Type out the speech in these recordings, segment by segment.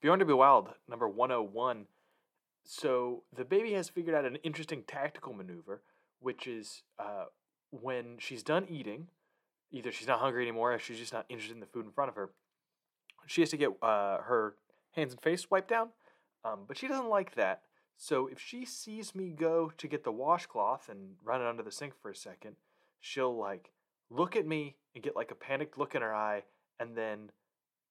Bjorn to Be Wild, number 101. So the baby has figured out an interesting tactical maneuver, which is uh, when she's done eating, either she's not hungry anymore or she's just not interested in the food in front of her, she has to get uh, her hands and face wiped down. Um, but she doesn't like that. So if she sees me go to get the washcloth and run it under the sink for a second, she'll like look at me and get like a panicked look in her eye and then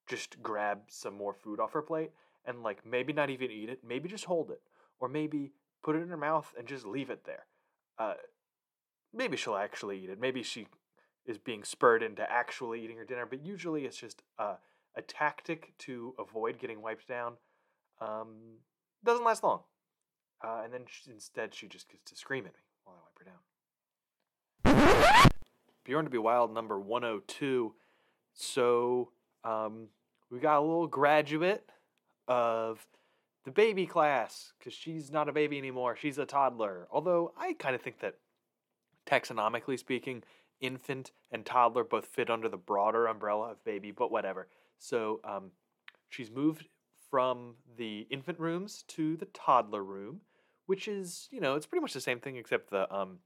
just grab some more food off her plate and like maybe not even eat it, maybe just hold it, or maybe put it in her mouth and just leave it there. Uh, maybe she'll actually eat it. Maybe she is being spurred into actually eating her dinner, but usually it's just uh, a tactic to avoid getting wiped down. Um, doesn't last long. Uh, and then she, instead, she just gets to scream at me while I wipe her down. Bjorn to be Wild number 102. So um, we got a little graduate of the baby class because she's not a baby anymore. She's a toddler. Although I kind of think that, taxonomically speaking, infant and toddler both fit under the broader umbrella of baby, but whatever. So um, she's moved from the infant rooms to the toddler room, which is, you know, it's pretty much the same thing except the um,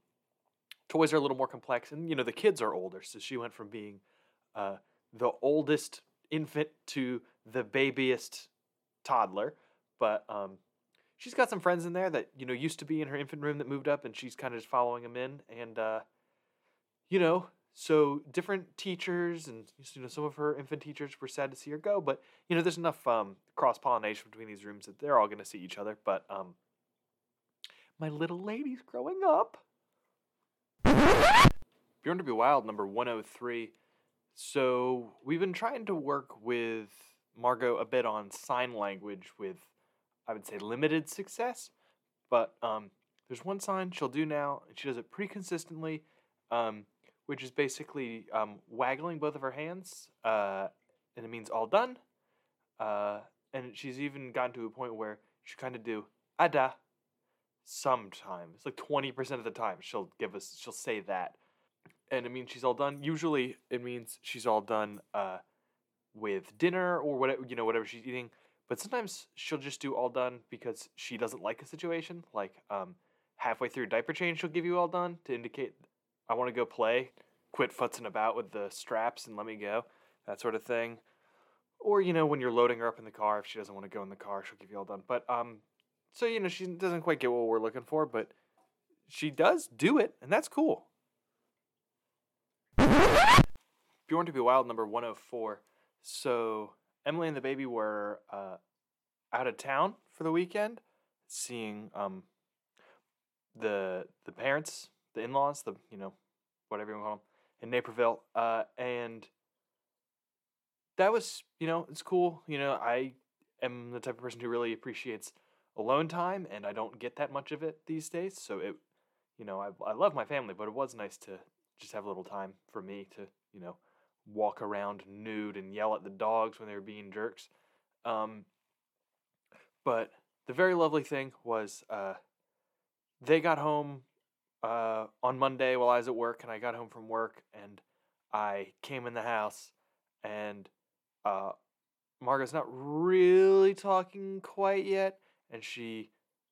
toys are a little more complex and, you know, the kids are older. So she went from being uh, the oldest infant to the babyest toddler, but um, she's got some friends in there that you know used to be in her infant room that moved up, and she's kind of just following them in, and uh, you know, so different teachers and you know some of her infant teachers were sad to see her go, but you know there's enough um, cross pollination between these rooms that they're all going to see each other. But um, my little lady's growing up. Bjorn to be Wild number 103 so we've been trying to work with Margot a bit on sign language with, I would say, limited success. But um, there's one sign she'll do now, and she does it pretty consistently, um, which is basically um, waggling both of her hands, uh, and it means all done. Uh, and she's even gotten to a point where she kind of do ada sometimes, like 20% of the time she'll give us, she'll say that and it means she's all done. Usually, it means she's all done uh, with dinner or whatever you know whatever she's eating. But sometimes she'll just do all done because she doesn't like a situation. Like um, halfway through diaper change, she'll give you all done to indicate I want to go play. Quit futzing about with the straps and let me go. That sort of thing. Or you know when you're loading her up in the car, if she doesn't want to go in the car, she'll give you all done. But um, so you know she doesn't quite get what we're looking for, but she does do it, and that's cool. Bjorn to be Wild number 104. So Emily and the baby were uh, out of town for the weekend, seeing um, the the parents, the in laws, the you know whatever you want to call them in Naperville, uh, and that was you know it's cool. You know I am the type of person who really appreciates alone time, and I don't get that much of it these days. So it, you know, I I love my family, but it was nice to just have a little time for me to you know walk around nude and yell at the dogs when they were being jerks. Um, but the very lovely thing was uh, they got home uh, on Monday while I was at work, and I got home from work, and I came in the house, and uh, Margot's not really talking quite yet, and she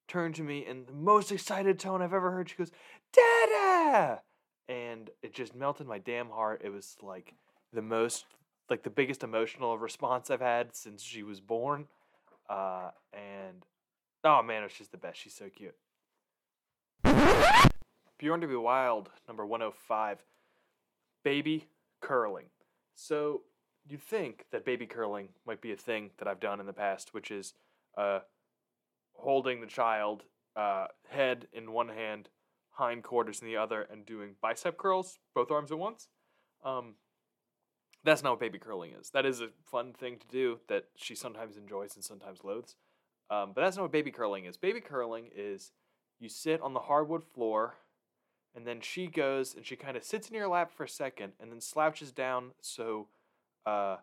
turned to me in the most excited tone I've ever heard. She goes, "Dada!" and it just melted my damn heart. It was like the most like the biggest emotional response I've had since she was born. Uh, and oh man, it's just the best. She's so cute. Bjorn to be Wild, number 105. Baby curling. So you'd think that baby curling might be a thing that I've done in the past, which is uh, holding the child uh, head in one hand, hind quarters in the other, and doing bicep curls, both arms at once. Um, that's not what baby curling is. That is a fun thing to do that she sometimes enjoys and sometimes loathes. Um, but that's not what baby curling is. Baby curling is you sit on the hardwood floor, and then she goes and she kind of sits in your lap for a second, and then slouches down so uh,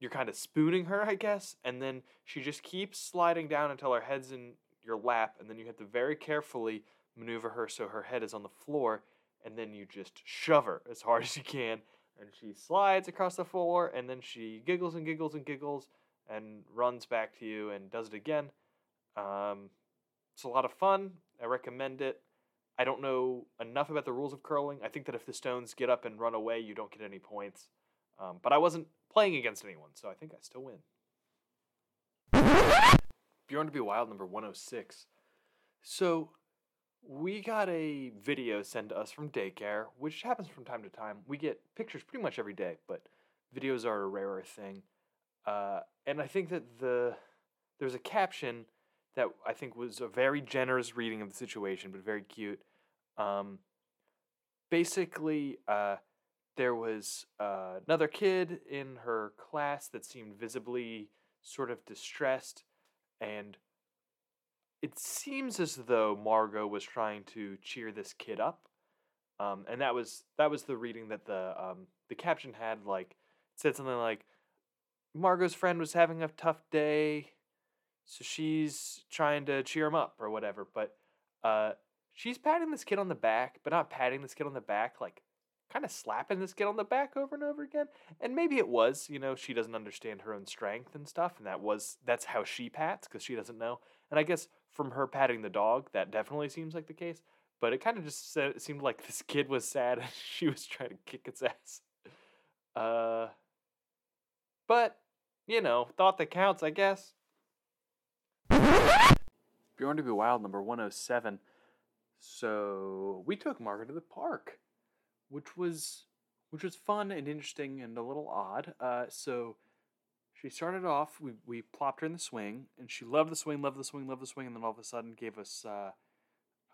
you're kind of spooning her, I guess, and then she just keeps sliding down until her head's in your lap, and then you have to very carefully maneuver her so her head is on the floor, and then you just shove her as hard as you can and she slides across the floor and then she giggles and giggles and giggles and runs back to you and does it again. Um, it's a lot of fun. I recommend it. I don't know enough about the rules of curling. I think that if the stones get up and run away, you don't get any points. Um, but I wasn't playing against anyone, so I think I still win. Bjorn to be Wild number 106. So we got a video sent to us from daycare, which happens from time to time. We get pictures pretty much every day, but videos are a rarer thing. Uh, and I think that the there's a caption that I think was a very generous reading of the situation, but very cute. Um, basically, uh, there was uh, another kid in her class that seemed visibly sort of distressed, and it seems as though Margot was trying to cheer this kid up. Um, and that was that was the reading that the um, the caption had like said something like Margot's friend was having a tough day, so she's trying to cheer him up or whatever. But uh, she's patting this kid on the back, but not patting this kid on the back, like kind of slapping this kid on the back over and over again. And maybe it was, you know, she doesn't understand her own strength and stuff, and that was that's how she pats because she doesn't know. And I guess from her patting the dog, that definitely seems like the case. But it kind of just said, seemed like this kid was sad and she was trying to kick its ass. Uh, but you know, thought that counts, I guess. Bjorn to be Wild number 107. So we took Margaret to the park, which was which was fun and interesting and a little odd. Uh, so she started off, we, we plopped her in the swing, and she loved the swing, loved the swing, loved the swing, and then all of a sudden gave us uh,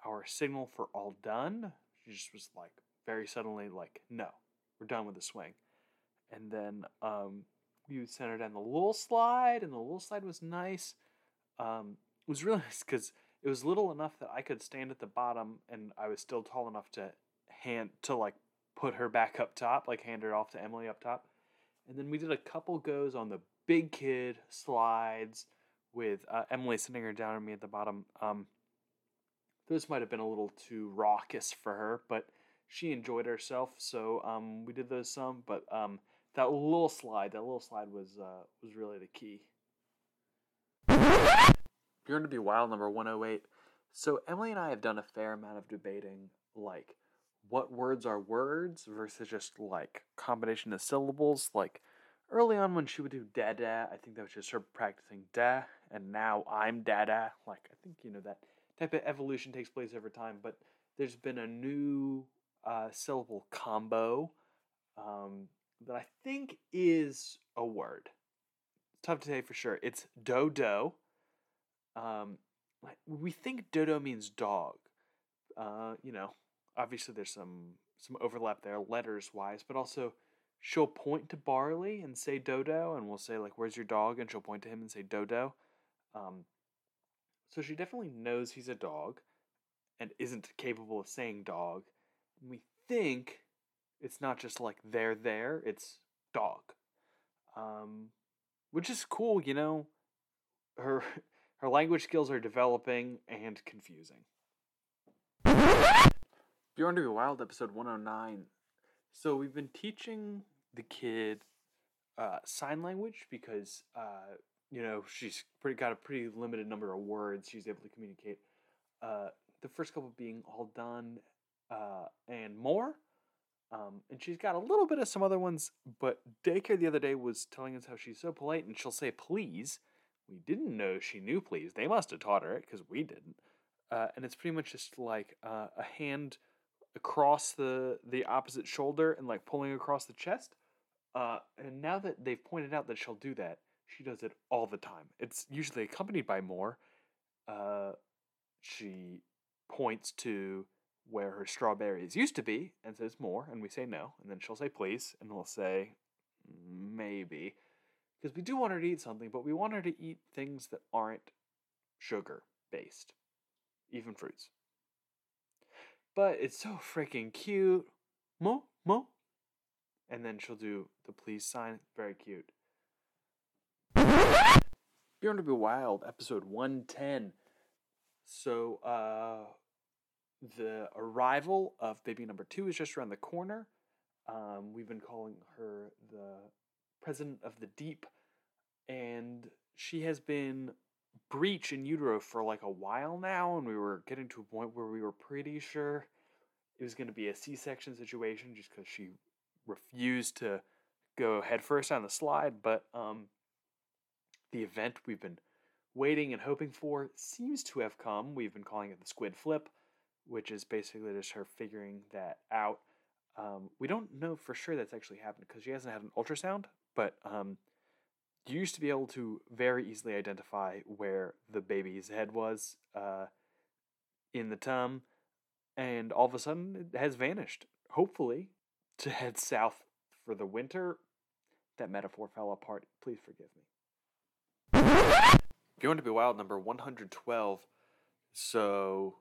our signal for all done. She just was like, very suddenly, like, no, we're done with the swing. And then um, we sent her down the little slide, and the little slide was nice. Um, it was really nice because it was little enough that I could stand at the bottom, and I was still tall enough to hand to like put her back up top, like hand her off to Emily up top. And then we did a couple goes on the big kid slides with uh, Emily sitting her down and me at the bottom. Um, those might have been a little too raucous for her, but she enjoyed herself, so um, we did those some. But um, that little slide, that little slide was uh, was really the key. Bjorn to be wild number one hundred eight. So Emily and I have done a fair amount of debating, like what words are words versus just like combination of syllables. Like early on when she would do dada, I think that was just her practicing da, and now I'm dada. Like I think you know that type of evolution takes place over time. But there's been a new uh, syllable combo um, that I think is a word. It's tough to say for sure. It's dodo. Um, we think dodo means dog. Uh, you know, obviously there's some some overlap there letters wise, but also she'll point to Barley and say Dodo, and we'll say like, "Where's your dog?" and she'll point to him and say Dodo. Um, so she definitely knows he's a dog, and isn't capable of saying dog. And we think it's not just like they're there; it's dog, um, which is cool. You know, her her language skills are developing and confusing. Bjorn to be Wild, episode 109. So we've been teaching the kid uh, sign language because uh, you know she's pretty got a pretty limited number of words she's able to communicate. Uh, the first couple being all done uh, and more. Um, and she's got a little bit of some other ones, but daycare the other day was telling us how she's so polite and she'll say please. We didn't know she knew please. They must have taught her it because we didn't. Uh, and it's pretty much just like uh, a hand across the the opposite shoulder and like pulling across the chest. Uh, and now that they've pointed out that she'll do that, she does it all the time. It's usually accompanied by more. Uh, she points to where her strawberries used to be and says more, and we say no, and then she'll say please, and we'll say maybe, because we do want her to eat something, but we want her to eat things that aren't sugar based, even fruits. But it's so freaking cute. Mo, mo. And then she'll do the please sign. Very cute. Bjorn to be Wild, episode 110. So, uh, the arrival of baby number two is just around the corner. Um, we've been calling her the president of the deep, and she has been breech in utero for like a while now, and we were getting to a point where we were pretty sure it was going to be a C-section situation, just because she refused to go headfirst on the slide. But um, the event we've been waiting and hoping for seems to have come. We've been calling it the squid flip, which is basically just her figuring that out. Um, we don't know for sure that's actually happened because she hasn't had an ultrasound, but um, you used to be able to very easily identify where the baby's head was uh, in the tum, and all of a sudden it has vanished. Hopefully, to head south for the winter. That metaphor fell apart. Please forgive me. Going to be wild number 112. So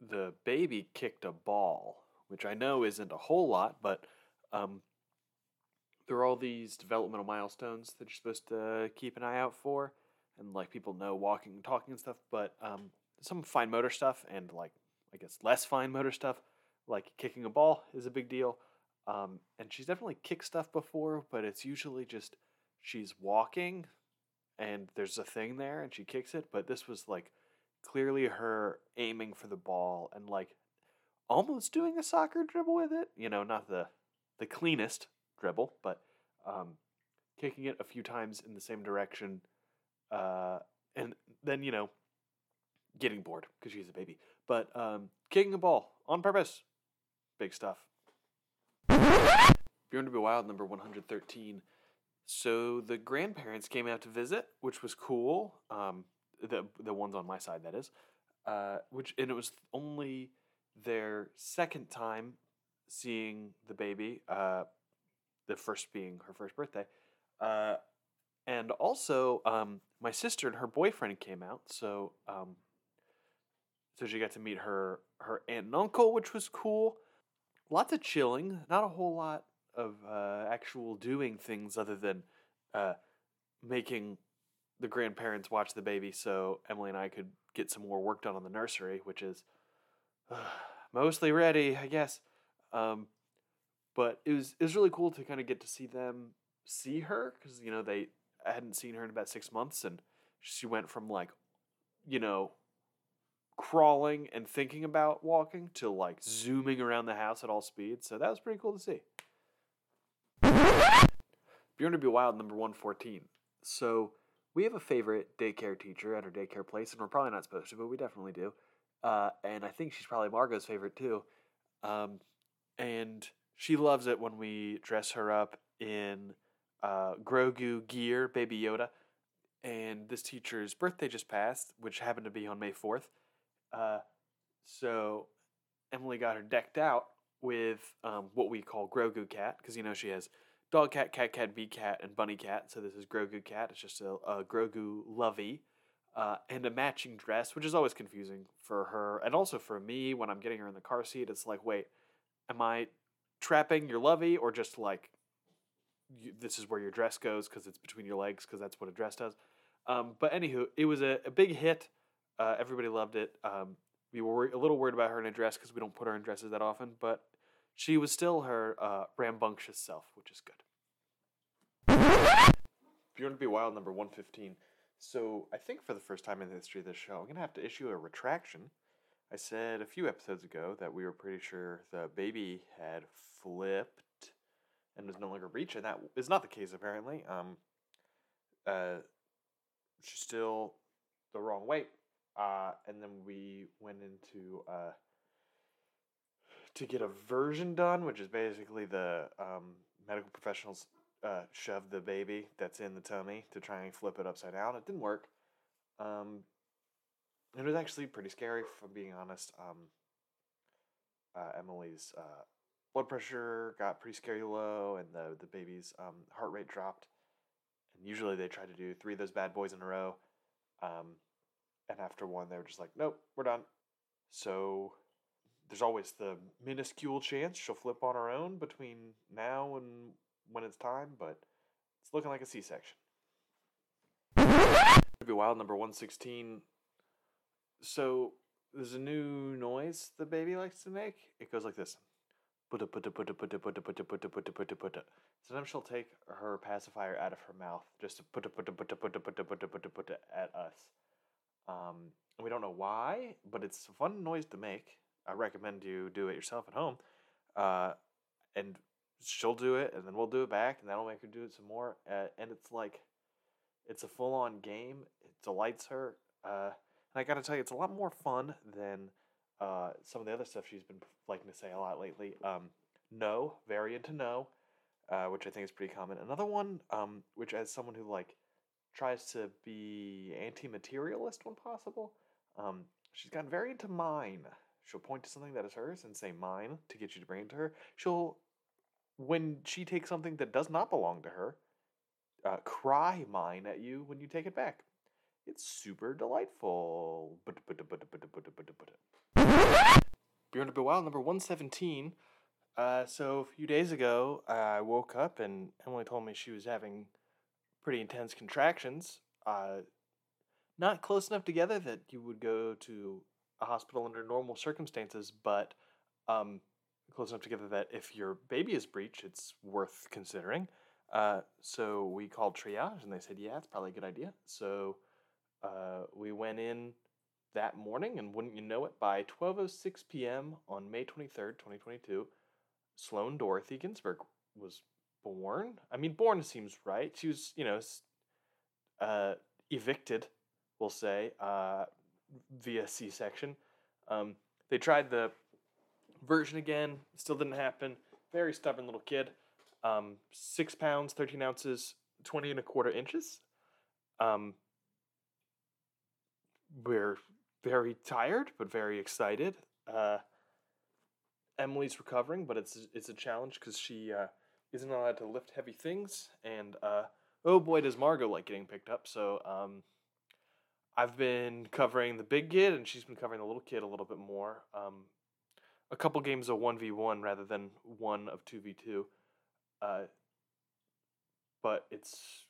the baby kicked a ball, which I know isn't a whole lot, but um, there are all these developmental milestones that you're supposed to keep an eye out for, and like people know walking and talking and stuff. But um, some fine motor stuff and like I guess less fine motor stuff, like kicking a ball, is a big deal. Um, and she's definitely kicked stuff before, but it's usually just she's walking and there's a thing there and she kicks it. But this was like clearly her aiming for the ball and like almost doing a soccer dribble with it. You know, not the the cleanest dribble, but um, kicking it a few times in the same direction, uh, and then you know getting bored because she's a baby. But um, kicking a ball on purpose, big stuff. Bjorn to be Wild number 113. So the grandparents came out to visit, which was cool. Um, the the ones on my side, that is. Uh, which and it was only their second time seeing the baby. Uh, the first being her first birthday. Uh, and also, um, my sister and her boyfriend came out, so um, so she got to meet her her aunt and uncle, which was cool. Lots of chilling, not a whole lot of uh, actual doing things other than uh, making the grandparents watch the baby, so Emily and I could get some more work done on the nursery, which is mostly ready, I guess. Um, but it was it was really cool to kind of get to see them see her because you know they I hadn't seen her in about six months, and she went from like, you know, crawling and thinking about walking to like zooming around the house at all speeds. So that was pretty cool to see. Bjorn to be wild number one fourteen. So we have a favorite daycare teacher at our daycare place, and we're probably not supposed to, but we definitely do. Uh, and I think she's probably Margot's favorite too. Um, and she loves it when we dress her up in uh, Grogu gear, Baby Yoda. And this teacher's birthday just passed, which happened to be on May 4th. Uh, so Emily got her decked out with um, what we call Grogu Cat, because you know she has dog cat, cat cat, bee cat, and bunny cat. So this is Grogu Cat. It's just a, a Grogu lovey. Uh, and a matching dress, which is always confusing for her and also for me when I'm getting her in the car seat. It's like, wait, am I trapping your lovey or just like you, this is where your dress goes because it's between your legs because that's what a dress does. Um, but anywho, it was a, a big hit. Uh, everybody loved it. Um, we were a little worried about her in a dress because we don't put her in dresses that often, but she was still her uh, rambunctious self, which is good. Bjorn to be Wild number 115. So I think for the first time in the history of this show, I'm going to have to issue a retraction. I said a few episodes ago that we were pretty sure the baby had flipped and was no longer breech, and that is not the case apparently. Um, uh, she's still the wrong weight. Uh, and then we went into uh, to get a version done, which is basically the um, medical professionals uh, shove the baby that's in the tummy to try and flip it upside down. It didn't work. Um, it was actually pretty scary, if I'm being honest. Um, uh, Emily's uh, blood pressure got pretty scary low, and the the baby's um, heart rate dropped. And usually they try to do three of those bad boys in a row. Um, and after one, they were just like, "Nope, we're done." So there's always the minuscule chance she'll flip on her own between now and when it's time, but it's looking like a C-section. Be wild number one sixteen. So there's a new noise the baby likes to make. It goes like this. Sometimes she'll take her pacifier out of her mouth just to put put at us. Um, we don't know why, but it's a fun noise to make. I recommend you do it yourself at home. Uh, and she'll do it, and then we'll do it back, and that'll make her do it some more. Uh, and it's like, it's a full on game. It delights her. Uh, and I gotta tell you, it's a lot more fun than uh, some of the other stuff she's been liking to say a lot lately. Um, no, very into no, uh, which I think is pretty common. Another one, um, which as someone who like tries to be anti-materialist when possible, um, she's gotten very into mine. She'll point to something that is hers and say mine to get you to bring it to her. She'll, when she takes something that does not belong to her, uh, cry mine at you when you take it back. It's super delightful. Bjorn a Wild number 117. Uh, so a few days ago, I woke up and Emily told me she was having pretty intense contractions. Uh, not close enough together that you would go to a hospital under normal circumstances, but um, close enough together that if your baby is breech, it's worth considering. Uh, so we called triage, and they said, "Yeah, it's probably a good idea." So uh, we went in that morning, and wouldn't you know it, by 12:06 p.m. on May 23rd, 2022, Sloane Dorothy Ginsburg was born. I mean, born seems right. She was, you know, uh, evicted, we'll say, uh, via C-section. Um, they tried the version again, still didn't happen. Very stubborn little kid. Um, six pounds, 13 ounces, 20 and a quarter inches. Um, we're very tired, but very excited. Uh, Emily's recovering, but it's it's a challenge because she uh, isn't allowed to lift heavy things, and uh, oh boy, does Margot like getting picked up. So um, I've been covering the big kid, and she's been covering the little kid a little bit more. Um, a couple games of one v one rather than one of two v two. Uh, but it's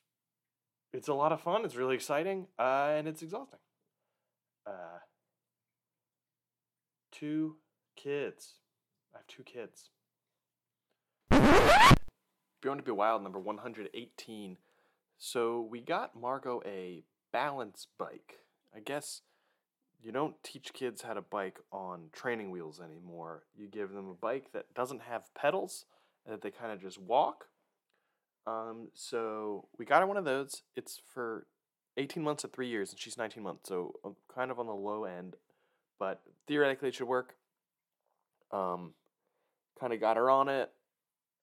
it's a lot of fun. It's really exciting, uh, and it's exhausting. Uh, two kids. I have two kids. Bjorn to be Wild, number 118. So we got Margot a balance bike. I guess you don't teach kids how to bike on training wheels anymore. You give them a bike that doesn't have pedals and that they kind of just walk. Um, so we got her one of those. It's for 18 months to three years, and she's 19 months, so uh, kind of on the low end, but theoretically it should work. Um, kind of got her on it.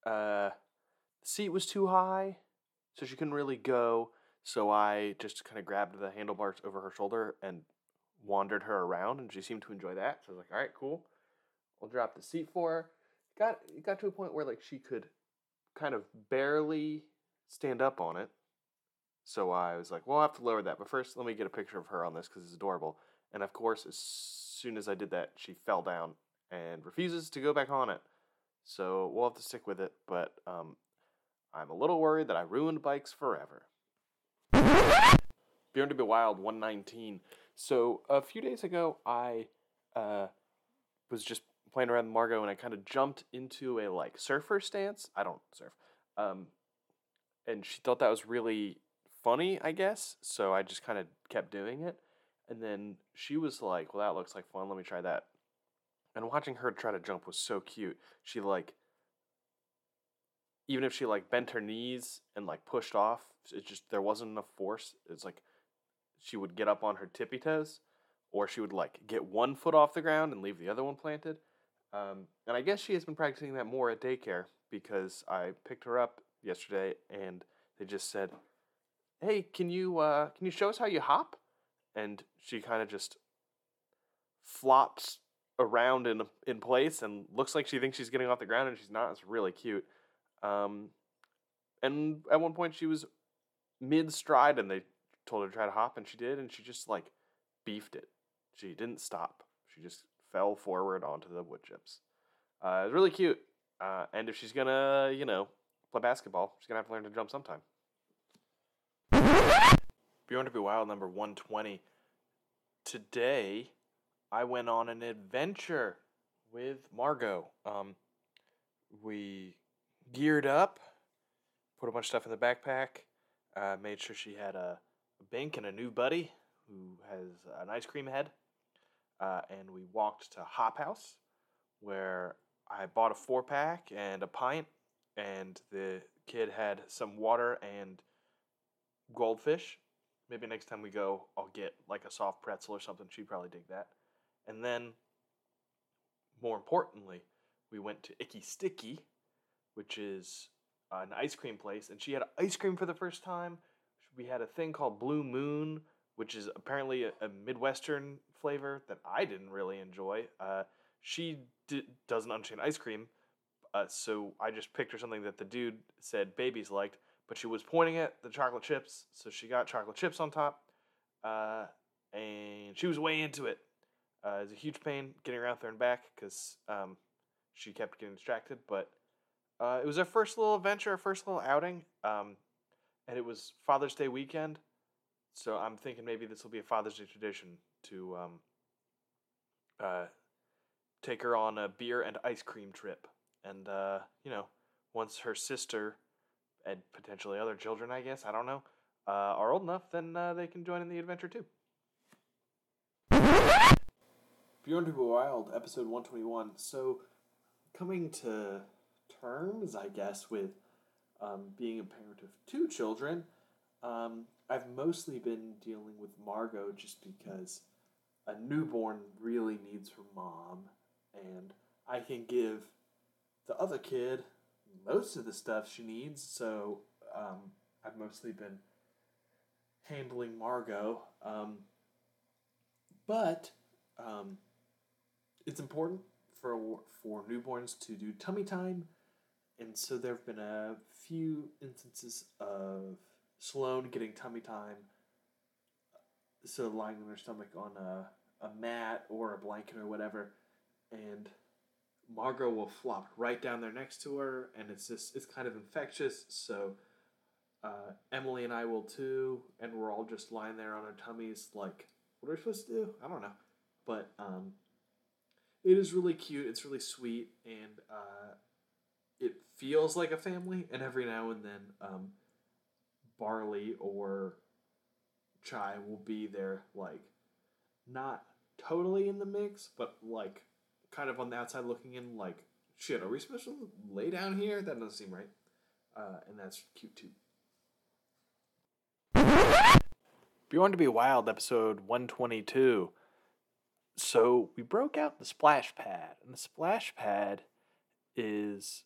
Uh, the seat was too high, so she couldn't really go. So I just kind of grabbed the handlebars over her shoulder and wandered her around, and she seemed to enjoy that. So I was like, "All right, cool. I'll drop the seat for her." Got it got to a point where like she could kind of barely stand up on it so I was like, well, I'll have to lower that. But first, let me get a picture of her on this because it's adorable. And of course, as soon as I did that, she fell down and refuses to go back on it. So we'll have to stick with it. But um, I'm a little worried that I ruined bikes forever. Be Wild 119. So a few days ago, I uh, was just playing around with Margot and I kind of jumped into a like surfer stance. I don't surf. Um, and she thought that was really funny, I guess. So I just kind of kept doing it. And then she was like, well, that looks like fun. Let me try that. And watching her try to jump was so cute. She like, even if she like bent her knees and like pushed off, it just, there wasn't enough force. It's like she would get up on her tippy toes or she would like get one foot off the ground and leave the other one planted. Um, and I guess she has been practicing that more at daycare because I picked her up yesterday and they just said, hey, can you uh, can you show us how you hop? And she kind of just flops around in in place and looks like she thinks she's getting off the ground and she's not. It's really cute. Um, and at one point she was mid stride and they told her to try to hop and she did and she just like beefed it. She didn't stop. She just fell forward onto the wood chips. Uh, it was really cute. Uh, and if she's gonna, you know, play basketball, she's gonna have to learn to jump sometime. Bjorn to be Wild number 120. Today, I went on an adventure with Margot. Um, we geared up put a bunch of stuff in the backpack. Uh, made sure she had a, a bink and a new buddy who has an ice cream head. Uh, and we walked to Hop House, where I bought a four pack and a pint, and the kid had some water and goldfish. Maybe next time we go, I'll get like a soft pretzel or something. She'd probably dig that. And then, more importantly, we went to Icky Sticky, which is an ice cream place, and she had ice cream for the first time. We had a thing called Blue Moon, which is apparently a, a Midwestern flavor that I didn't really enjoy. Uh, she d- doesn't understand ice cream, uh, so I just picked her something that the dude said babies liked, but she was pointing at the chocolate chips, so she got chocolate chips on top, uh, and she was way into it. Uh, it was a huge pain getting around there and back because um, she kept getting distracted, but uh, it was our first little adventure, our first little outing, um, and it was Father's Day weekend. So I'm thinking maybe this will be a Father's Day tradition to um, uh, take her on a beer and ice cream trip. And, uh, you know, once her sister and potentially other children, I guess, I don't know, uh, are old enough, then uh, they can join in the adventure too. Bjorn to Wild, episode 121. So, coming to terms, I guess, with um, being a parent of two children, um, I've mostly been dealing with Margot just because a newborn really needs her mom, and I can give the other kid most of the stuff she needs, so um, I've mostly been handling Margot. Um, but um, it's important for for newborns to do tummy time, and so there have been a few instances of Sloane getting tummy time, so lying on her stomach on a, a mat or a blanket or whatever, and Margot will flop right down there next to her, and it's just it's kind of infectious. So uh, Emily and I will too, and we're all just lying there on our tummies, like what are we supposed to do? I don't know, but um, it is really cute. It's really sweet, and uh, it feels like a family. And every now and then, um, Barley or Chai will be there, like not totally in the mix, but like kind of on the outside looking in, like, shit, are we supposed to lay down here? That doesn't seem right. Uh, and that's cute too. Bjorn to be Wild, episode 122. So we broke out the splash pad, and the splash pad is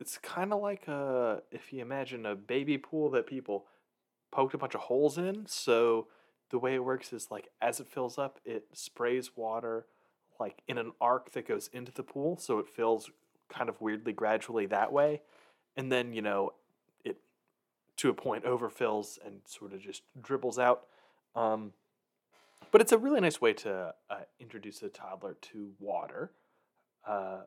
it's kind of like a if you imagine a baby pool that people poked a bunch of holes in. So the way it works is like as it fills up, it sprays water like in an arc that goes into the pool, so it fills kind of weirdly gradually that way, and then you know it to a point overfills and sort of just dribbles out. Um, but it's a really nice way to uh, introduce a toddler to water. Uh,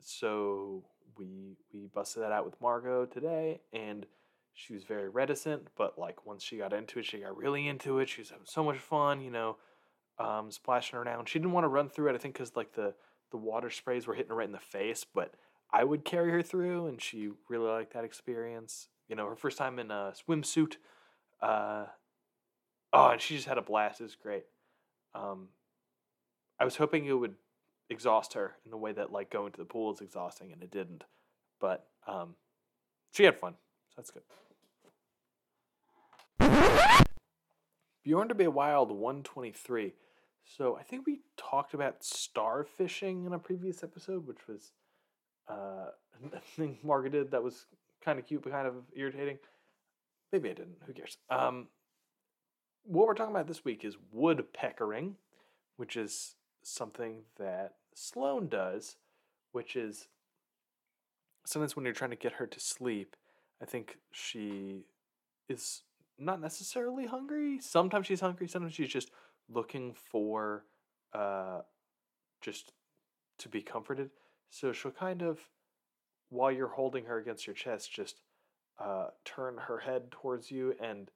so we we busted that out with Margot today, and she was very reticent. But like once she got into it, she got really into it. She was having so much fun, you know um, splashing around. She didn't want to run through it, I think, because like the the water sprays were hitting her right in the face. But I would carry her through, and she really liked that experience. You know, her first time in a swimsuit. Uh, oh, and she just had a blast. It was great. Um, I was hoping it would exhaust her in the way that like going to the pool is exhausting, and it didn't. But um, she had fun, so that's good. Bjorn to be Wild 123. So I think we talked about starfishing in a previous episode, which was uh, a thing Margaret did that was kind of cute but kind of irritating. Maybe I didn't. Who cares? Um, what we're talking about this week is woodpeckering, which is something that Sloane does, which is sometimes when you're trying to get her to sleep, I think she is not necessarily hungry. Sometimes she's hungry. Sometimes she's just looking for uh, just to be comforted. So she'll kind of, while you're holding her against your chest, just uh, turn her head towards you and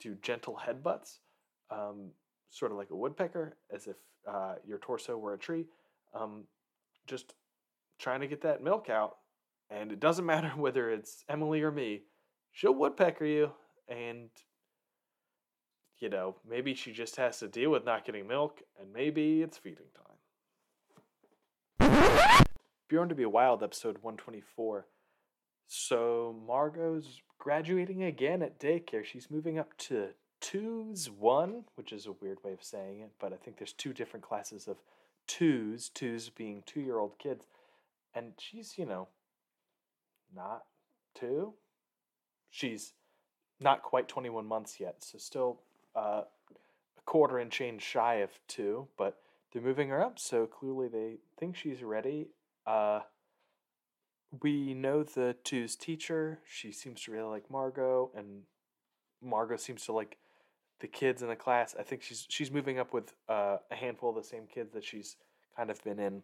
do gentle headbutts, um, sort of like a woodpecker, as if uh, your torso were a tree. Um, just trying to get that milk out. And it doesn't matter whether it's Emily or me, she'll woodpecker you, and you know maybe she just has to deal with not getting milk, and maybe it's feeding time. Bjorn to be Wild, episode one twenty four. So Margot's graduating again at daycare. She's moving up to twos one, which is a weird way of saying it, but I think there's two different classes of twos, twos being two year old kids. And she's, you know, not two. She's not quite 21 months yet, so still uh, a quarter and change shy of two, but they're moving her up, so clearly they think she's ready. Uh, we know the two's teacher. She seems to really like Margot, and Margot seems to like the kids in the class. I think she's she's moving up with uh, a handful of the same kids that she's kind of been in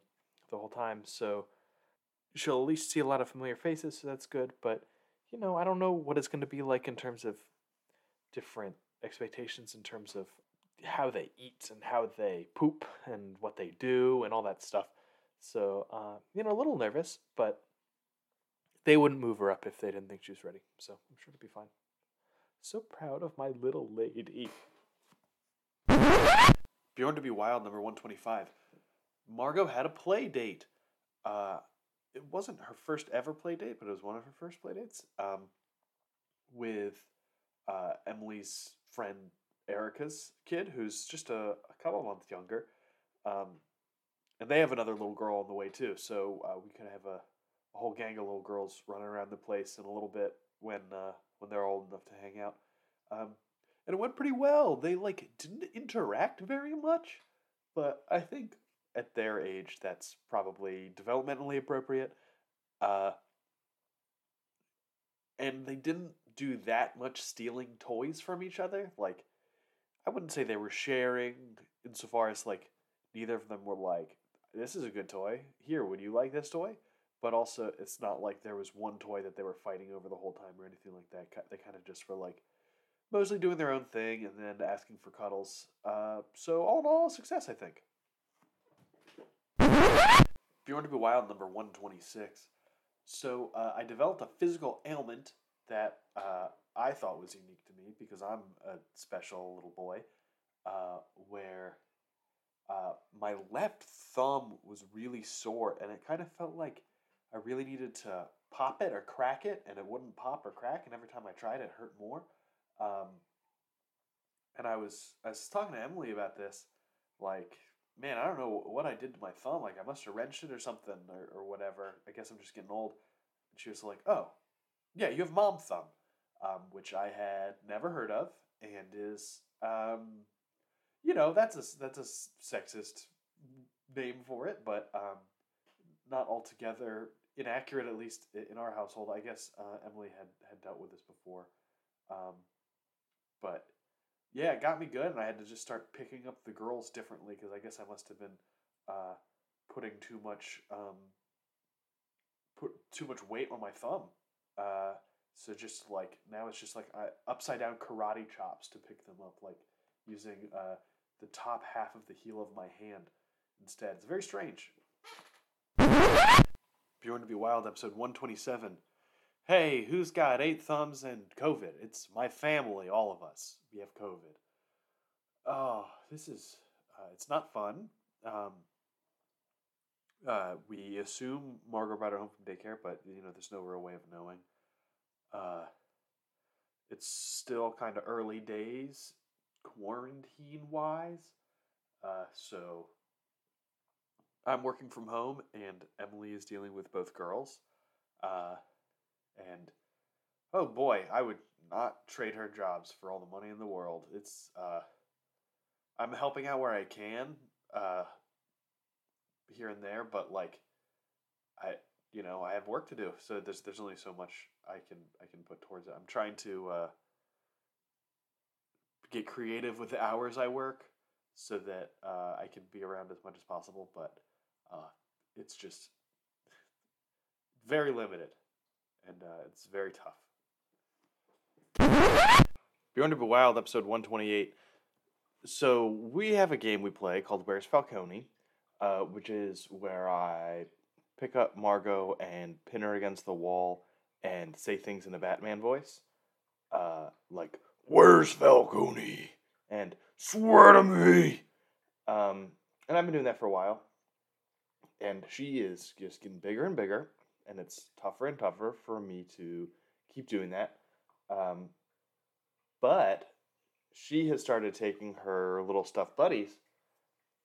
the whole time. So she'll at least see a lot of familiar faces, so that's good. But you know, I don't know what it's going to be like in terms of different expectations in terms of how they eat and how they poop and what they do and all that stuff. So uh, you know, a little nervous, but they wouldn't move her up if they didn't think she was ready. So I'm sure it'll be fine. So proud of my little lady. Bjorn to be Wild, number 125. Margot had a play date. Uh, it wasn't her first ever play date, but it was one of her first play dates um, with uh, Emily's friend Erica's kid, who's just a, a couple months younger. Um, and they have another little girl on the way too. So uh, we of have a, a, whole gang of little girls running around the place in a little bit when uh, when they're old enough to hang out. Um, and it went pretty well. They like didn't interact very much, but I think at their age, that's probably developmentally appropriate. Uh, and they didn't do that much stealing toys from each other. Like, I wouldn't say they were sharing insofar as like neither of them were like, "This is a good toy. Here, would you like this toy?" But also, it's not like there was one toy that they were fighting over the whole time or anything like that. They kind of just were like mostly doing their own thing and then asking for cuddles. Uh, so all in all, success, I think. Bjorn to be Wild number 126. So uh, I developed a physical ailment that uh, I thought was unique to me because I'm a special little boy, uh, where uh, my left thumb was really sore and it kind of felt like I really needed to pop it or crack it and it wouldn't pop or crack and every time I tried it hurt more. Um, and I was I was talking to Emily about this like man, I don't know what I did to my thumb. Like I must have wrenched it or something or, or whatever. I guess I'm just getting old. And she was like, oh, yeah, you have mom thumb, um, which I had never heard of and is, um, you know, that's a, that's a sexist name for it, but um, not altogether inaccurate, at least in our household. I guess uh, Emily had, had dealt with this before. Um, but yeah, it got me good, and I had to just start picking up the girls differently because I guess I must have been uh, putting too much um, put too much weight on my thumb. Uh, so just like now, it's just like I, upside down karate chops to pick them up, like using uh, the top half of the heel of my hand instead. It's very strange. Bjorn to be Wild, episode one twenty seven hey, who's got eight thumbs and COVID? It's my family, all of us. We have COVID. Oh, this is, uh, it's not fun. Um, uh, we assume Margot brought her home from daycare, but you know, there's no real way of knowing. Uh, it's still kind of early days, quarantine wise. Uh, so I'm working from home, and Emily is dealing with both girls. Uh, and oh boy, I would not trade her jobs for all the money in the world. It's uh, I'm helping out where I can, uh, here and there, but like, I you know I have work to do, so there's there's only so much I can I can put towards it. I'm trying to uh, get creative with the hours I work, so that uh, I can be around as much as possible, but uh, it's just very limited and uh, it's very tough. Bjorn the Wild, episode 128. So we have a game we play called Where's Falcone, uh, which is where I pick up Margot and pin her against the wall and say things in a Batman voice. uh, like "Where's Falcone?" and "Swear to me." Um, and I've been doing that for a while, and she is just getting bigger and bigger, and it's tougher and tougher for me to keep doing that. Um, but she has started taking her little stuffed buddies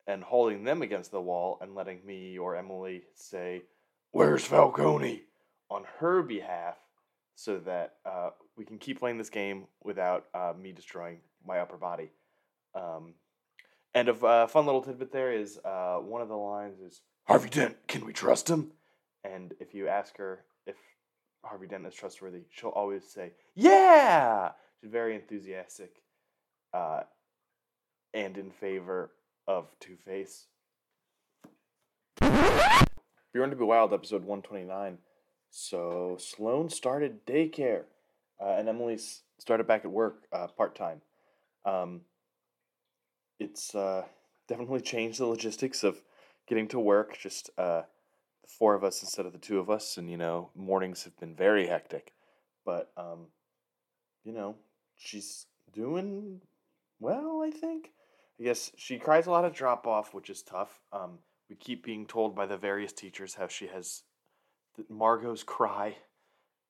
and holding them against the wall and letting me or Emily say, Where's Falcone? on her behalf so that uh, we can keep playing this game without uh, me destroying my upper body. Um, and a uh, fun little tidbit there is uh, one of the lines is Harvey Dent, can we trust him? And if you ask her if Harvey Dent is trustworthy, she'll always say, Yeah! She's very enthusiastic uh, and in favor of Two Face. Bjorn to Be Wild, episode 129. So Sloan started daycare, uh, and Emily started back at work uh, part time. Um, it's uh, definitely changed the logistics of getting to work. Just uh, the four of us instead of the two of us, and you know mornings have been very hectic. But um, you know she's doing well. I think. I guess she cries a lot of drop off, which is tough. Um, we keep being told by the various teachers how she has Margot's cry.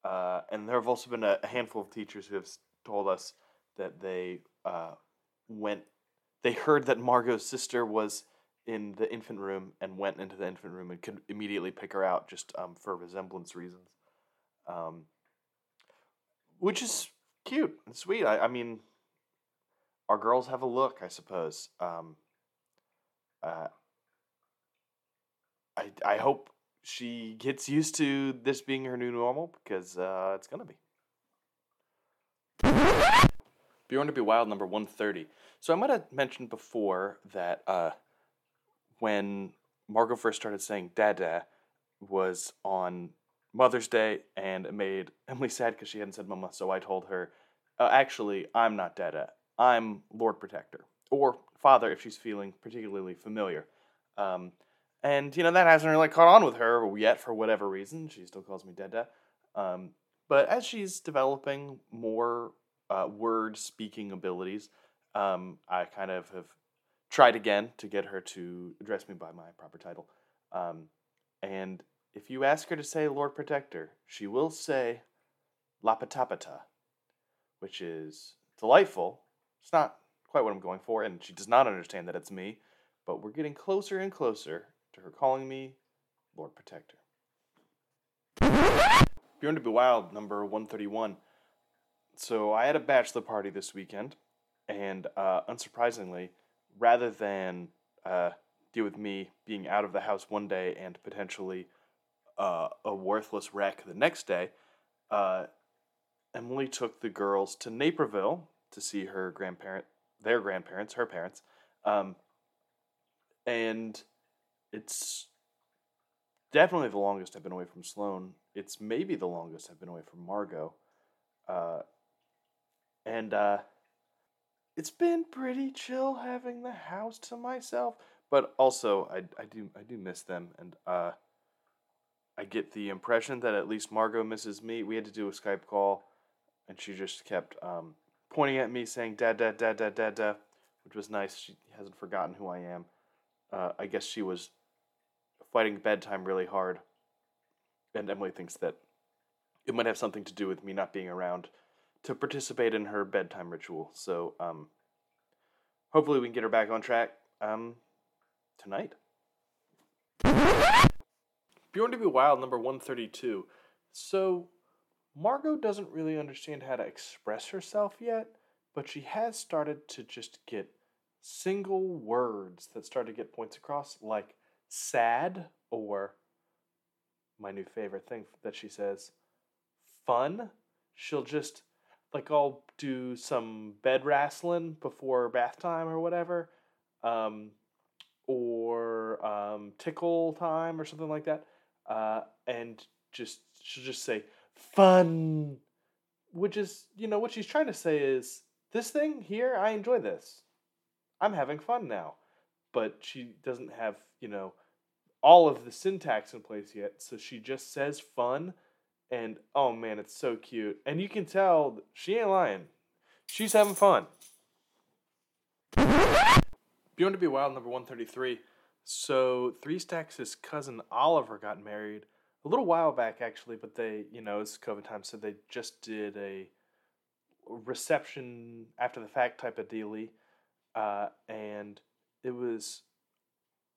Uh, and there have also been a, handful of teachers who have told us that they uh, went, they heard that Margot's sister was in the infant room and went into the infant room and could immediately pick her out just um, for resemblance reasons. Um, which is cute and sweet. I, I mean, our girls have a look, I suppose. Um, uh, I I hope she gets used to this being her new normal because uh, it's gonna be. Bjorn to Be Wild number one thirty. So I might have mentioned before that uh, when Margot first started saying "Dada" was on Mother's Day, and it made Emily sad because she hadn't said "Mama." So I told her, uh, "Actually, I'm not Dada. I'm Lord Protector or Father if she's feeling particularly familiar." Um, and, you know, that hasn't really caught on with her yet for whatever reason. She still calls me Dada. Um, but as she's developing more uh, word speaking abilities, um, I kind of have tried again to get her to address me by my proper title. Um, and if you ask her to say Lord Protector, she will say Lapatapata, which is delightful. It's not quite what I'm going for, and she does not understand that it's me, but we're getting closer and closer to her calling me Lord Protector. Bjorn to Be Wild, number 131. So I had a bachelor party this weekend, and uh, unsurprisingly, rather than uh, deal with me being out of the house one day and potentially uh, a worthless wreck the next day, uh, Emily took the girls to Naperville to see her grandparent, their grandparents, her parents, um, and it's definitely the longest I've been away from Sloan. It's maybe the longest I've been away from Margot. Uh, and uh, it's been pretty chill having the house to myself. But also, I, I do I do miss them, and uh, I get the impression that at least Margot misses me. We had to do a Skype call, and she just kept um, pointing at me, saying "dad, dad, dad, dad, dad, dad," which was nice. She hasn't forgotten who I am. Uh, I guess she was fighting bedtime really hard. And Emily thinks that it might have something to do with me not being around to participate in her bedtime ritual. So, um, hopefully, we can get her back on track um, tonight. Bjorn to Be Wild, number 132. So, Margot doesn't really understand how to express herself yet, but she has started to just get single words that start to get points across, like sad or my new favorite thing that she says, fun. She'll just like I'll do some bed wrestling before bath time or whatever, um, or um, tickle time or something like that, uh, and just she'll just say fun, which is you know what she's trying to say is this thing here I enjoy this, I'm having fun now, but she doesn't have you know all of the syntax in place yet. So she just says fun and oh man, it's so cute. And you can tell she ain't lying. She's having fun. Bjorn to Be Wild, number 133. So, Three Stacks' cousin Oliver got married a little while back, actually, but they, you know, it's COVID time, so they just did a reception after the fact type of dealy. Uh, and it was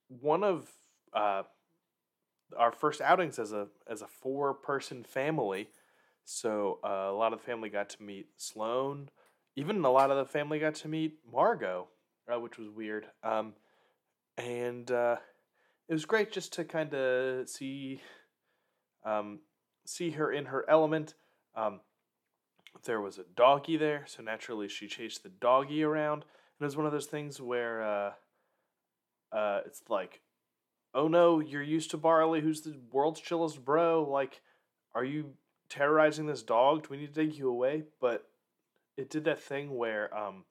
one of uh, our first outings as a as a four person family. So uh, a lot of the family got to meet Sloan. Even a lot of the family got to meet Margot, uh, which was weird. Um, and uh, it was great just to kind of see um, see her in her element. Um, there was a doggy there, so naturally she chased the doggy around. And it was one of those things where uh, uh, it's like oh no, you're used to Barley, who's the world's chillest bro. Like, are you terrorizing this dog? Do we need to take you away? But it did that thing where um,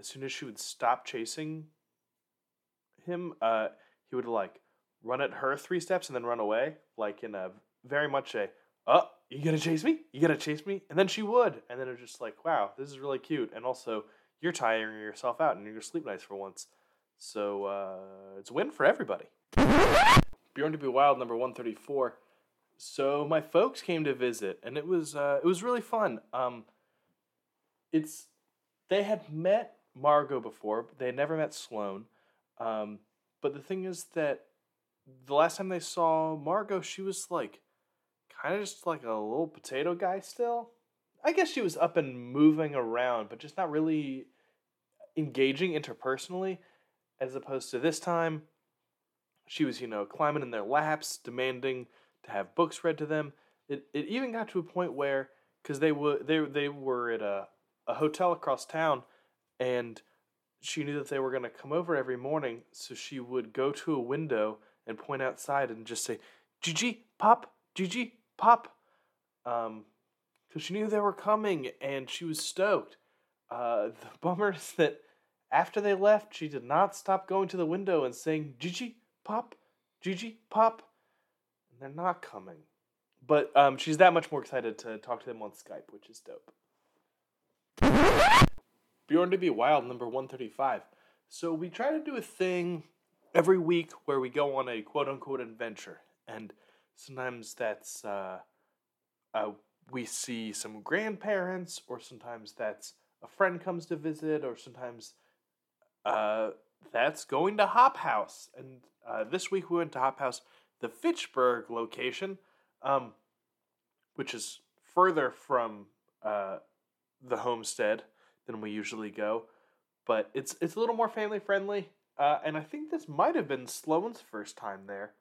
as soon as she would stop chasing him, uh, he would like run at her three steps and then run away, like in a very much a oh you gonna chase me? You gonna chase me? And then she would, and then it was just like wow, this is really cute, and also you're tiring yourself out and you're gonna sleep nice for once. So uh, it's a win for everybody. Bjorn to be Wild number 134. So my folks came to visit and it was uh, it was really fun. Um, it's they had met Margot before, but they had never met Sloan. Um, but the thing is that the last time they saw Margot, she was like kind of just like a little potato guy still. I guess she was up and moving around, but just not really engaging interpersonally as opposed to this time she was, you know, climbing in their laps, demanding to have books read to them. It, it even got to a point where, because they were they they were at a, a hotel across town, and she knew that they were going to come over every morning, so she would go to a window and point outside and just say, "Gigi, pop, Gigi, pop," um, because she knew they were coming and she was stoked. Uh, the bummer is that after they left, she did not stop going to the window and saying, Gigi, pop, Gigi, pop. And they're not coming. But um, she's that much more excited to talk to them on Skype, which is dope. Bjorn to be Wild, number 135. So we try to do a thing every week where we go on a quote unquote adventure. And sometimes that's uh, uh, we see some grandparents, or sometimes that's a friend comes to visit, or sometimes uh, that's going to Hop House. And uh, this week we went to Hop House, the Fitchburg location, um, which is further from uh, the homestead than we usually go. But it's it's a little more family friendly, uh, and I think this might have been Sloan's first time there,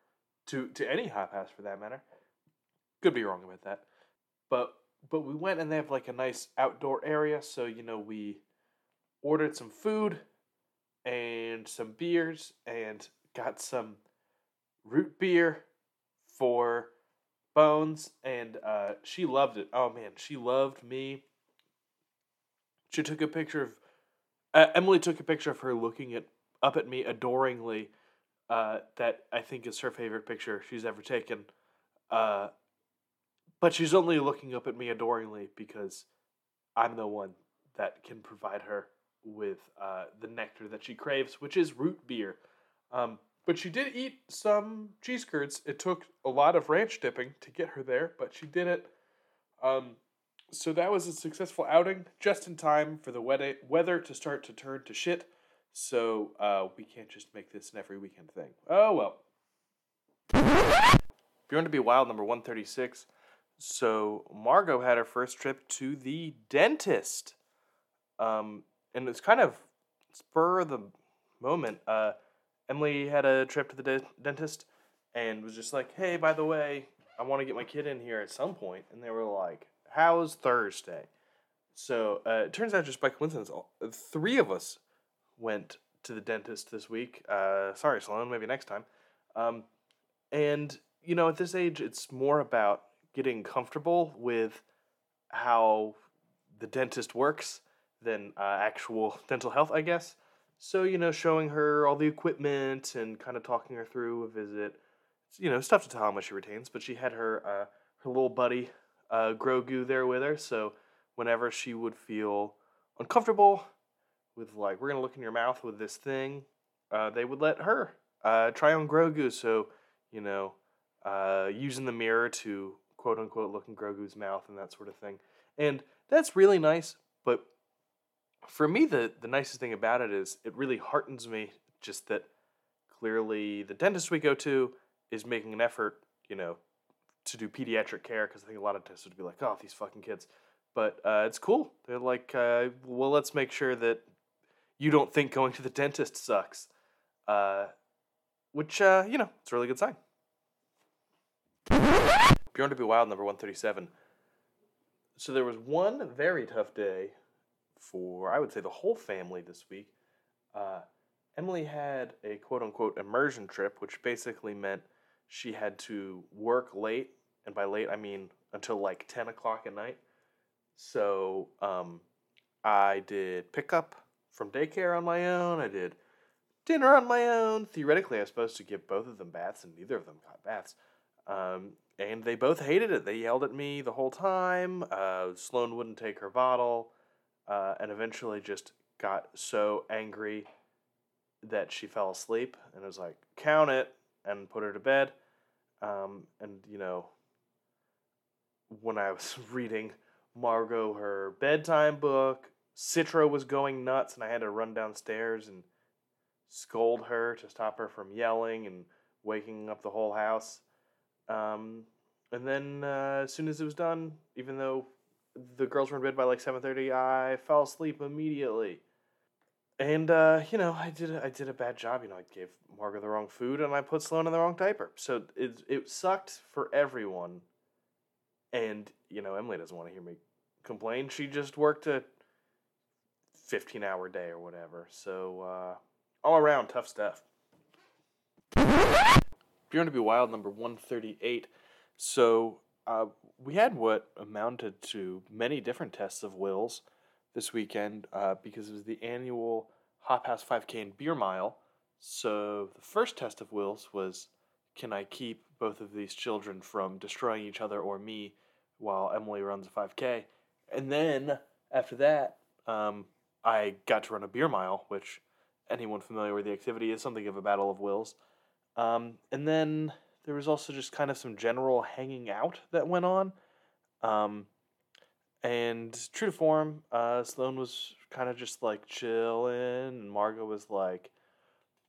to to any Hop House for that matter. Could be wrong about that, but but we went and they have like a nice outdoor area, so you know we ordered some food and some beers and got some root beer for Bones, and uh, she loved it. Oh man, she loved me. She took a picture of uh, Emily took a picture of her looking at up at me adoringly. Uh, that I think is her favorite picture she's ever taken. Uh, but she's only looking up at me adoringly because I'm the one that can provide her with uh, the nectar that she craves, which is root beer. Um, but she did eat some cheese curds. It took a lot of ranch dipping to get her there, but she did it. Um, so that was a successful outing, just in time for the weather to start to turn to shit. So uh, we can't just make this an every weekend thing. Oh well. Bjorn to be Wild number 136. So Margot had her first trip to the dentist. Um, and it's kind of spur of the moment. Uh, Emily had a trip to the de- dentist and was just like, "Hey, by the way, I want to get my kid in here at some point." And they were like, "How's Thursday?" So uh, it turns out, just by coincidence, all, three of us went to the dentist this week. Uh, sorry, Sloan, maybe next time. Um, and you know, at this age, it's more about getting comfortable with how the dentist works than uh, actual dental health, I guess. So, you know, showing her all the equipment and kind of talking her through a visit. You know, stuff to tell how much she retains, but she had her uh, her little buddy uh, Grogu there with her. So whenever she would feel uncomfortable with like we're gonna look in your mouth with this thing, uh, they would let her uh, try on Grogu. So you know, uh, using the mirror to quote unquote look in Grogu's mouth and that sort of thing, and that's really nice. But for me, the the nicest thing about it is it really heartens me just that clearly the dentist we go to is making an effort, you know, to do pediatric care because I think a lot of dentists would be like, oh, these fucking kids. But uh, it's cool. They're like, uh, well, let's make sure that you don't think going to the dentist sucks. Uh, which, uh, you know, it's a really good sign. Bjorn to be Wild, number 137. So there was one very tough day for, I would say, the whole family this week. Uh, Emily had a quote unquote immersion trip, which basically meant she had to work late. And by late, I mean until like 10 o'clock at night. So um, I did pickup from daycare on my own. I did dinner on my own. Theoretically, I was supposed to give both of them baths, and neither of them got baths. Um, and they both hated it. They yelled at me the whole time. Uh, Sloan wouldn't take her bottle, uh, and eventually just got so angry that she fell asleep and was like, "Count it," and put her to bed. Um, and you know, when I was reading Margot her bedtime book, Citra was going nuts, and I had to run downstairs and scold her to stop her from yelling and waking up the whole house. Um, and then uh, as soon as it was done, even though the girls were in bed by like seven thirty, I fell asleep immediately. And uh, you know, I did I did a bad job. You know, I gave Margot the wrong food and I put Sloan in the wrong diaper. So it it sucked for everyone. And you know, Emily doesn't want to hear me complain. She just worked a fifteen hour day or whatever. So uh, all around tough stuff. Bjorn to be Wild number 138. So uh, we had what amounted to many different tests of wills this weekend uh, because it was the annual Hop House 5K and Beer Mile. So the first test of wills was can I keep both of these children from destroying each other or me while Emily runs a 5K? And then after that, um, I got to run a beer mile, which anyone familiar with the activity is something of a battle of wills. Um, and then there was also just kind of some general hanging out that went on. Um, and true to form, uh, Sloan was kind of just like chilling, and Margot was like,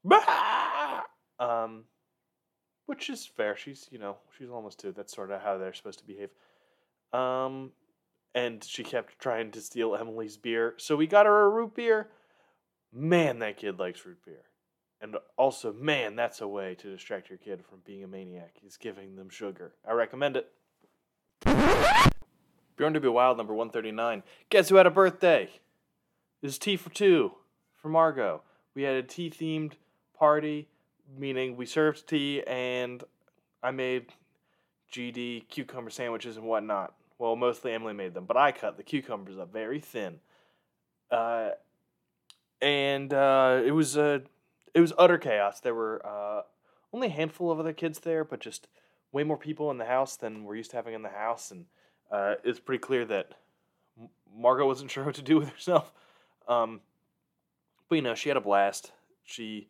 bah! um, which is fair. She's you know she's almost two. That's sort of how they're supposed to behave. Um, and she kept trying to steal Emily's beer, so we got her a root beer. Man, that kid likes root beer. And also, man, that's a way to distract your kid from being a maniac. Is giving them sugar. I recommend it. Bjorn to be Wild, number 139. Guess who had a birthday? It's tea for two for Margot. We had a tea themed party, meaning we served tea and I made GD cucumber sandwiches and whatnot. Well, mostly Emily made them, but I cut the cucumbers up very thin. Uh, and uh, it was a it was utter chaos. There were uh, only a handful of other kids there, but just way more people in the house than we're used to having in the house, and uh, it's pretty clear that Margot wasn't sure what to do with herself. Um, but you know, she had a blast. She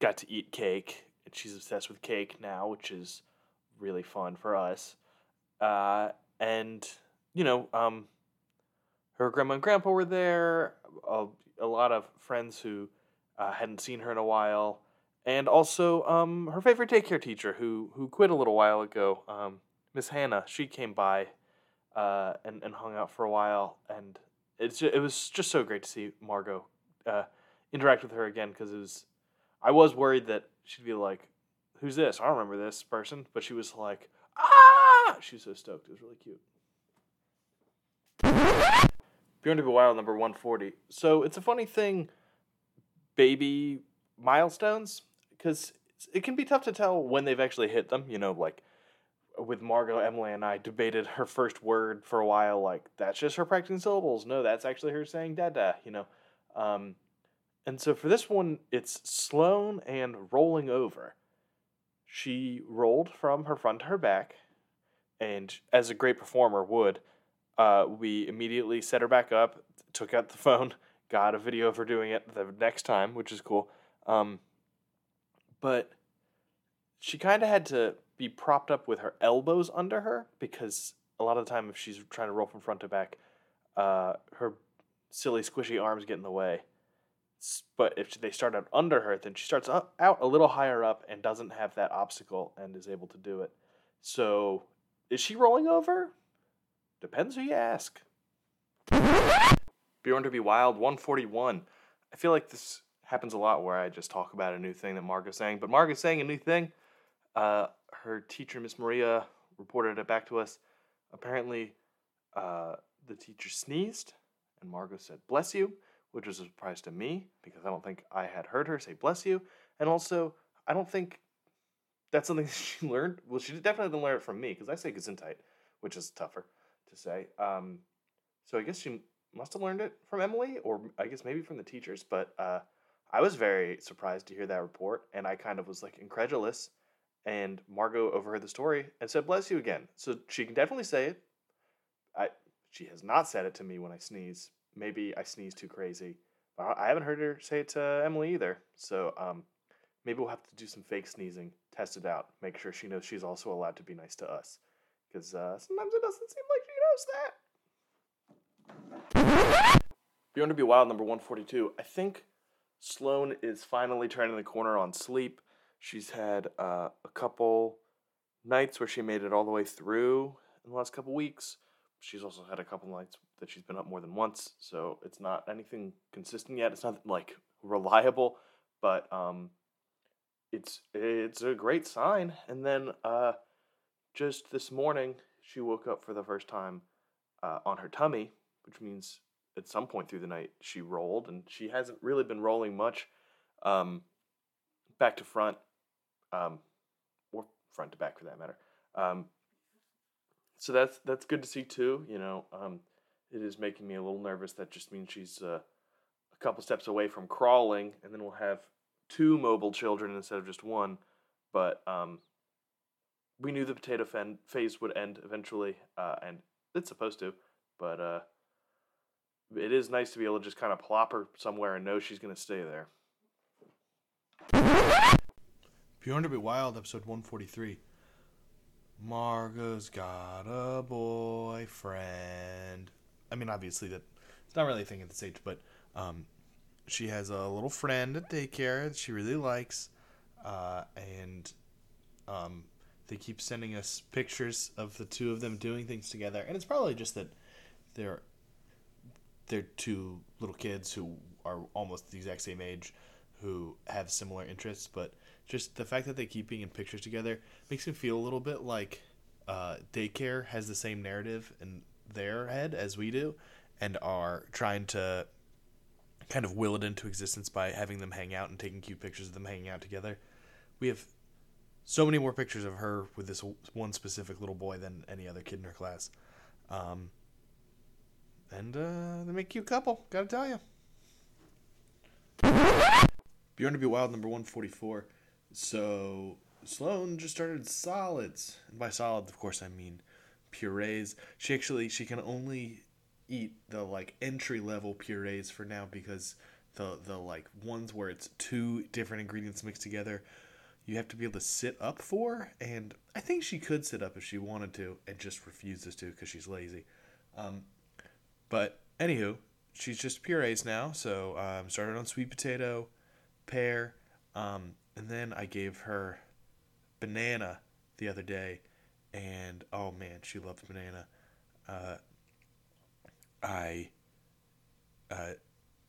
got to eat cake, and she's obsessed with cake now, which is really fun for us. Uh, and you know, um, her grandma and grandpa were there. A, a lot of friends who uh, hadn't seen her in a while, and also um, her favorite daycare teacher who who quit a little while ago, um, Miss Hannah. She came by uh, and and hung out for a while, and it's it was just so great to see Margot uh, interact with her again because it was. I was worried that she'd be like, "Who's this? I don't remember this person," but she was like, "Ah!" She was so stoked. It was really cute. Bjorn to be Wild number 140. So it's a funny thing baby milestones because it can be tough to tell when they've actually hit them. You know, like with Margot, Emily, and I debated her first word for a while. Like that's just her practicing syllables. No, that's actually her saying "dada." You know, um, and so for this one, it's Sloan and rolling over. She rolled from her front to her back, and as a great performer would, uh, we immediately set her back up, took out the phone, got a video of her doing it the next time, which is cool. Um, but she kind of had to be propped up with her elbows under her because a lot of the time, if she's trying to roll from front to back, uh, her silly squishy arms get in the way. But if they start out under her, then she starts up, out a little higher up and doesn't have that obstacle and is able to do it. So, is she rolling over? Depends who you ask. Bjorn to be Wild 141. I feel like this happens a lot where I just talk about a new thing that Margot's saying, but Margot's saying a new thing. Uh, her teacher, Miss Maria, reported it back to us. Apparently, uh, the teacher sneezed, and Margot said, Bless you, which was a surprise to me because I don't think I had heard her say bless you. And also, I don't think that's something she learned. Well, she definitely didn't learn it from me because I say Gesundheit, which is tougher to say. Um, so I guess she must have learned it from Emily, or I guess maybe from the teachers. But uh, I was very surprised to hear that report, and I kind of was like incredulous. And Margot overheard the story and said, "Bless you again." So she can definitely say it. I she has not said it to me when I sneeze. Maybe I sneeze too crazy. I haven't heard her say it to Emily either. So um, maybe we'll have to do some fake sneezing, test it out, make sure she knows she's also allowed to be nice to us. Because uh, sometimes it doesn't seem like she knows that. Bjorn to be Wild number 142. I think Sloan is finally turning the corner on sleep. She's had uh, a couple nights where she made it all the way through in the last couple weeks. She's also had a couple nights that she's been up more than once, so it's not anything consistent yet. It's not like reliable, but um, it's it's a great sign. And then uh, just this morning, she woke up for the first time uh, on her tummy, which means at some point through the night she rolled, and she hasn't really been rolling much, um, back to front, um, or front to back for that matter. Um, so that's that's good to see too. You know, um, it is making me a little nervous. That just means she's uh, a couple steps away from crawling, and then we'll have two mobile children instead of just one. But um, we knew the potato fen- phase would end eventually, uh, and it's supposed to. But uh, it is nice to be able to just kind of plop her somewhere and know she's going to stay there. Bjorn a Bit Wild, episode 143. Margot's got a boyfriend. I mean, obviously, that it's not really a thing at this age, but um, she has a little friend at daycare that she really likes, uh, and um, they keep sending us pictures of the two of them doing things together, and it's probably just that they're they're two little kids who are almost the exact same age who have similar interests, but just the fact that they keep being in pictures together makes me feel a little bit like uh, daycare has the same narrative in their head as we do and are trying to kind of will it into existence by having them hang out and taking cute pictures of them hanging out together. We have so many more pictures of her with this one specific little boy than any other kid in her class. Um, and uh, they make a cute couple, gotta tell you. Bjorn to be Wild number 144. So Sloan just started solids. And by solids, of course, I mean purees. She actually she can only eat the like entry level purees for now because the the like ones where it's two different ingredients mixed together you have to be able to sit up for. And i think she could sit up if she wanted to and just refuses to because she's lazy. Um, but anywho she's just purees now. So um, started on sweet potato pear um, and then i gave her banana the other day. And oh man she loves banana. Uh, I uh,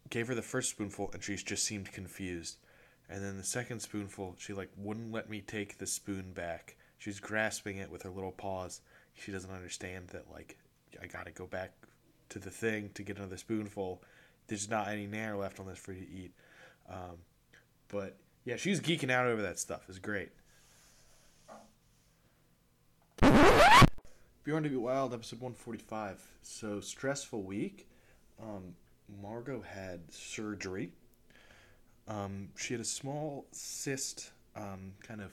gave her the first spoonful and she just seemed confused. And then the second spoonful, she like wouldn't let me take the spoon back. She's grasping it with her little paws. She doesn't understand that like I gotta go back to the thing to get another spoonful. There's not any nair left on this for you to eat. Um, but yeah, she's geeking out over that stuff. It's great. Bjorn to Be Wild, episode 145. So, stressful week. Um, Margot had surgery. Um, she had a small cyst um, kind of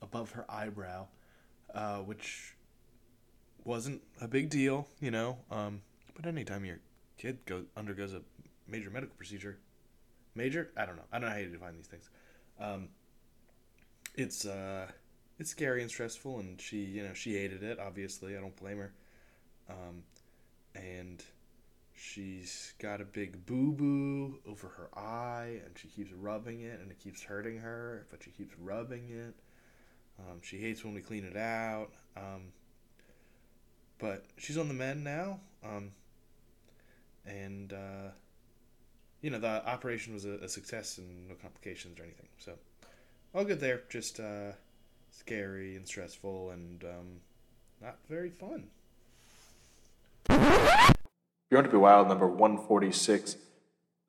above her eyebrow, uh, which wasn't a big deal, you know. Um, but anytime your kid goes undergoes a major medical procedure, major, I don't know, I don't know how you define these things. Um, it's uh, it's scary and stressful, and she, you know, she hated it. Obviously, I don't blame her. Um, and she's got a big boo boo over her eye, and she keeps rubbing it, and it keeps hurting her, but she keeps rubbing it. Um, she hates when we clean it out. Um, but she's on the mend now. Um, and, uh, you know, the operation was a, a, success and no complications or anything. So, all good there. Just uh, scary and stressful and um, not very fun. Bjorn to be Wild number 146.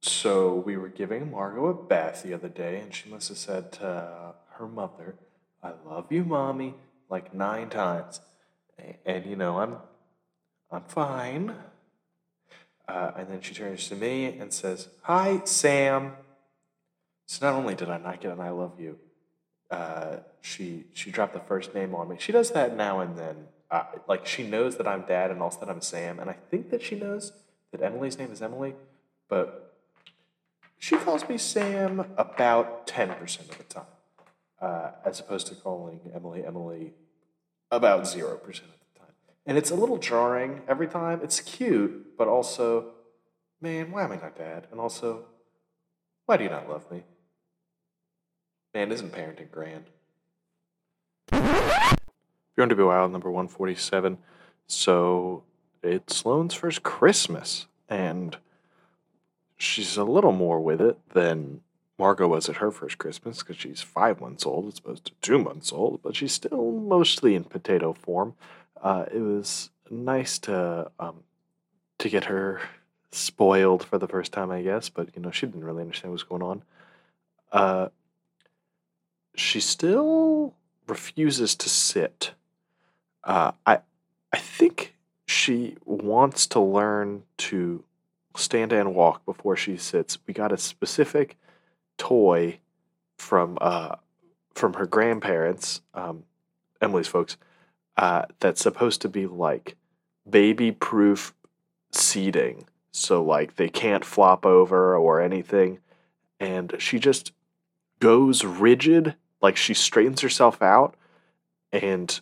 So, we were giving Margot a bath the other day, and she must have said to her mother, I love you, mommy, like nine times. And, you know, I'm, I'm fine. Uh, and then she turns to me and says, Hi, Sam. So not only did I not get an I love you, uh, she she dropped the first name on me. She does that now and then. Uh, like she knows that I'm dad and also that I'm Sam, and I think that she knows that Emily's name is Emily, but she calls me Sam about ten percent of the time, uh, as opposed to calling Emily Emily about zero percent of the time. and it's a little jarring every time. It's cute, but also, man, why am I not dad? And also, why do you not love me? Man, isn't parenting grand? If to be wild, number 147. So it's Sloan's first Christmas, and she's a little more with it than Margot was at her first Christmas because she's five months old as opposed to two months old, but she's still mostly in potato form uh, it was nice to um, to get her spoiled for the first time, I guess. But you know, she didn't really understand what was going on. Uh, she still refuses to sit. Uh, I I think she wants to learn to stand and walk before she sits. We got a specific toy from uh, from her grandparents, um, Emily's folks, uh, that's supposed to be like baby proof seating. So, like, they can't flop over or anything. And she just goes rigid, like, she straightens herself out, and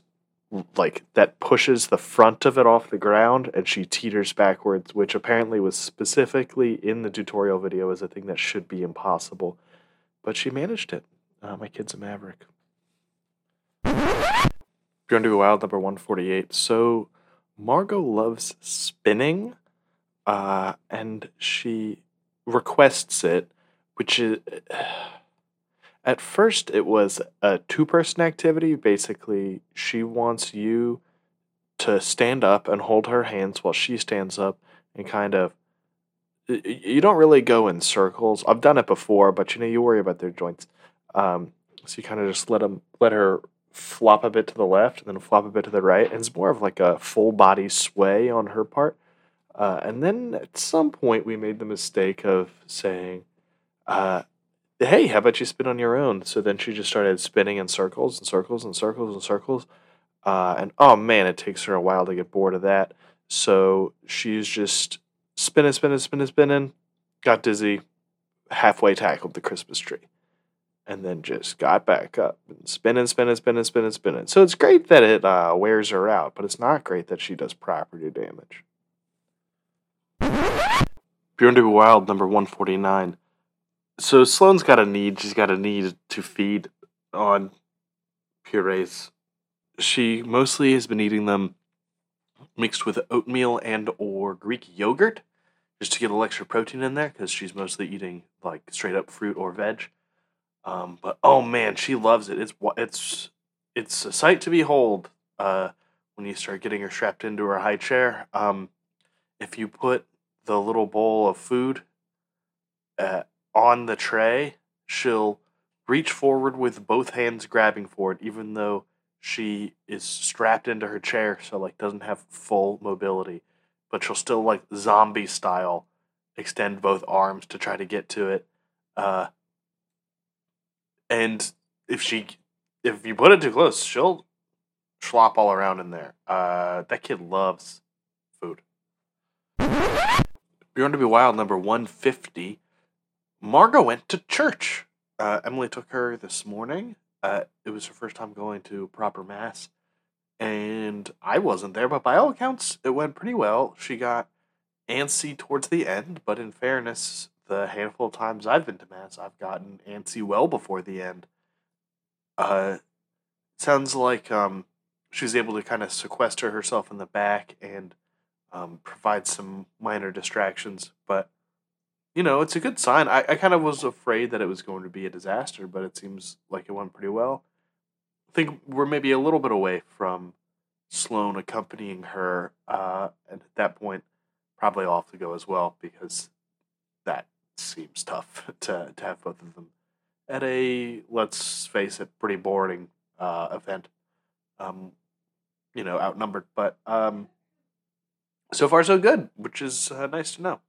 like that pushes the front of it off the ground and she teeters backwards, which apparently was specifically in the tutorial video as a thing that should be impossible. But she managed it. Uh, my kid's a maverick. Bjorn to Wild number 148. So Margot loves spinning, uh, and she requests it, which is. At first, it was a two person activity. Basically, she wants you to stand up and hold her hands while she stands up and kind of. You don't really go in circles. I've done it before, but you know, you worry about their joints. Um, so you kind of just let them, let her flop a bit to the left and then flop a bit to the right. And it's more of like a full body sway on her part. Uh, and then at some point, we made the mistake of saying, uh, Hey, how about you spin on your own? So then she just started spinning in circles and circles and circles and circles. Uh, and oh man, it takes her a while to get bored of that. So she's just spinning, spinning, spinning, spinning, got dizzy, halfway tackled the Christmas tree and then just got back up and spinning, spinning, spinning, spinning, spinning. So it's great that it uh, wears her out, but it's not great that she does property damage. Bjorn to Wild, number 149. So Sloan's got a need. She's got a need to feed on purees. She mostly has been eating them mixed with oatmeal and or Greek yogurt just to get a little extra protein in there because she's mostly eating like straight up fruit or veg. Um, but oh man, she loves it. It's it's it's a sight to behold uh, when you start getting her strapped into her high chair. Um, if you put the little bowl of food uh, on the tray, she'll reach forward with both hands grabbing for it, even though she is strapped into her chair, so like doesn't have full mobility. But she'll still like zombie style extend both arms to try to get to it. Uh, and if she if you put it too close, she'll schlop all around in there. Uh, that kid loves food. Bjorn to be Wild number 150. Margot went to church. Uh, Emily took her this morning. Uh, it was her first time going to proper mass. And I wasn't there, but by all accounts, it went pretty well. She got antsy towards the end, but in fairness, the handful of times I've been to mass, I've gotten antsy well before the end. Uh, sounds like um, she was able to kind of sequester herself in the back and um, provide some minor distractions. But, you know, it's a good sign. I, I kind of was afraid that it was going to be a disaster, but it seems like it went pretty well. I think we're maybe a little bit away from Sloan accompanying her. Uh, and at that point, probably off to go as well because that seems tough to, to have both of them at a, let's face it, pretty boring uh, event. Um, you know, outnumbered. But um, so far, so good, which is uh, nice to know.